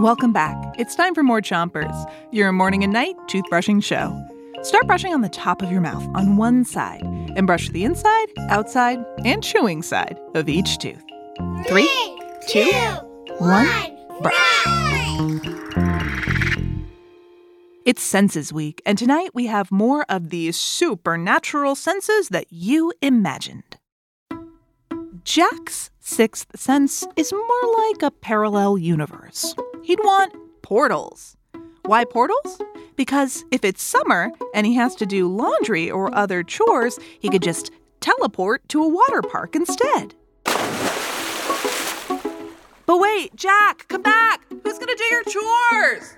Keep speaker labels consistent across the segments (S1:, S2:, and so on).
S1: Welcome back. It's time for more Chompers, your morning and night toothbrushing show. Start brushing on the top of your mouth on one side and brush the inside, outside, and chewing side of each tooth. Three, two, one, brush. It's Senses Week, and tonight we have more of the supernatural senses that you imagined. Jack's sixth sense is more like a parallel universe. He'd want portals. Why portals? Because if it's summer and he has to do laundry or other chores, he could just teleport to a water park instead. But wait, Jack, come back! Who's gonna do your chores?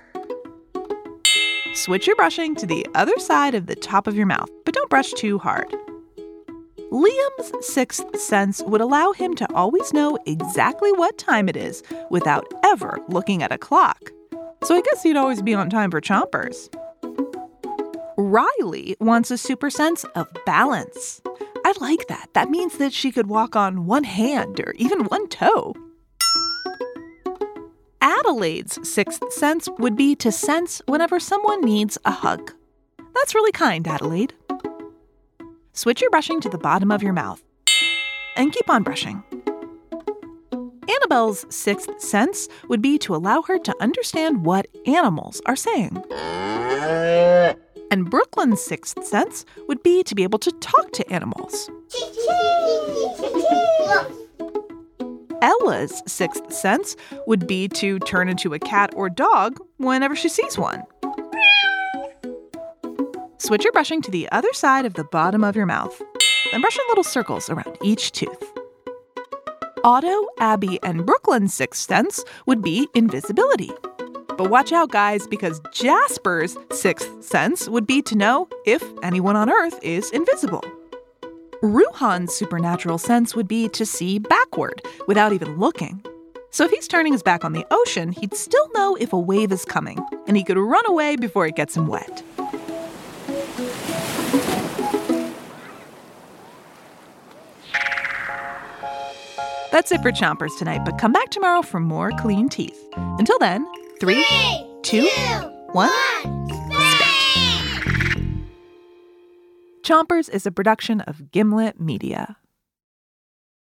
S1: Switch your brushing to the other side of the top of your mouth, but don't brush too hard. Liam's sixth sense would allow him to always know exactly what time it is without ever looking at a clock. So I guess he'd always be on time for chompers. Riley wants a super sense of balance. I like that. That means that she could walk on one hand or even one toe. Adelaide's sixth sense would be to sense whenever someone needs a hug. That's really kind, Adelaide. Switch your brushing to the bottom of your mouth and keep on brushing. Annabelle's sixth sense would be to allow her to understand what animals are saying. And Brooklyn's sixth sense would be to be able to talk to animals. Ella's sixth sense would be to turn into a cat or dog whenever she sees one. Switch your brushing to the other side of the bottom of your mouth then brush in little circles around each tooth. Otto, Abby, and Brooklyn's sixth sense would be invisibility. But watch out, guys, because Jasper's sixth sense would be to know if anyone on Earth is invisible. Ruhan's supernatural sense would be to see backward without even looking. So if he's turning his back on the ocean, he'd still know if a wave is coming, and he could run away before it gets him wet. That's it for Chompers tonight, but come back tomorrow for more clean teeth. Until then, three,
S2: Three,
S1: two,
S2: two,
S1: one.
S2: one,
S1: Chompers is a production of Gimlet Media.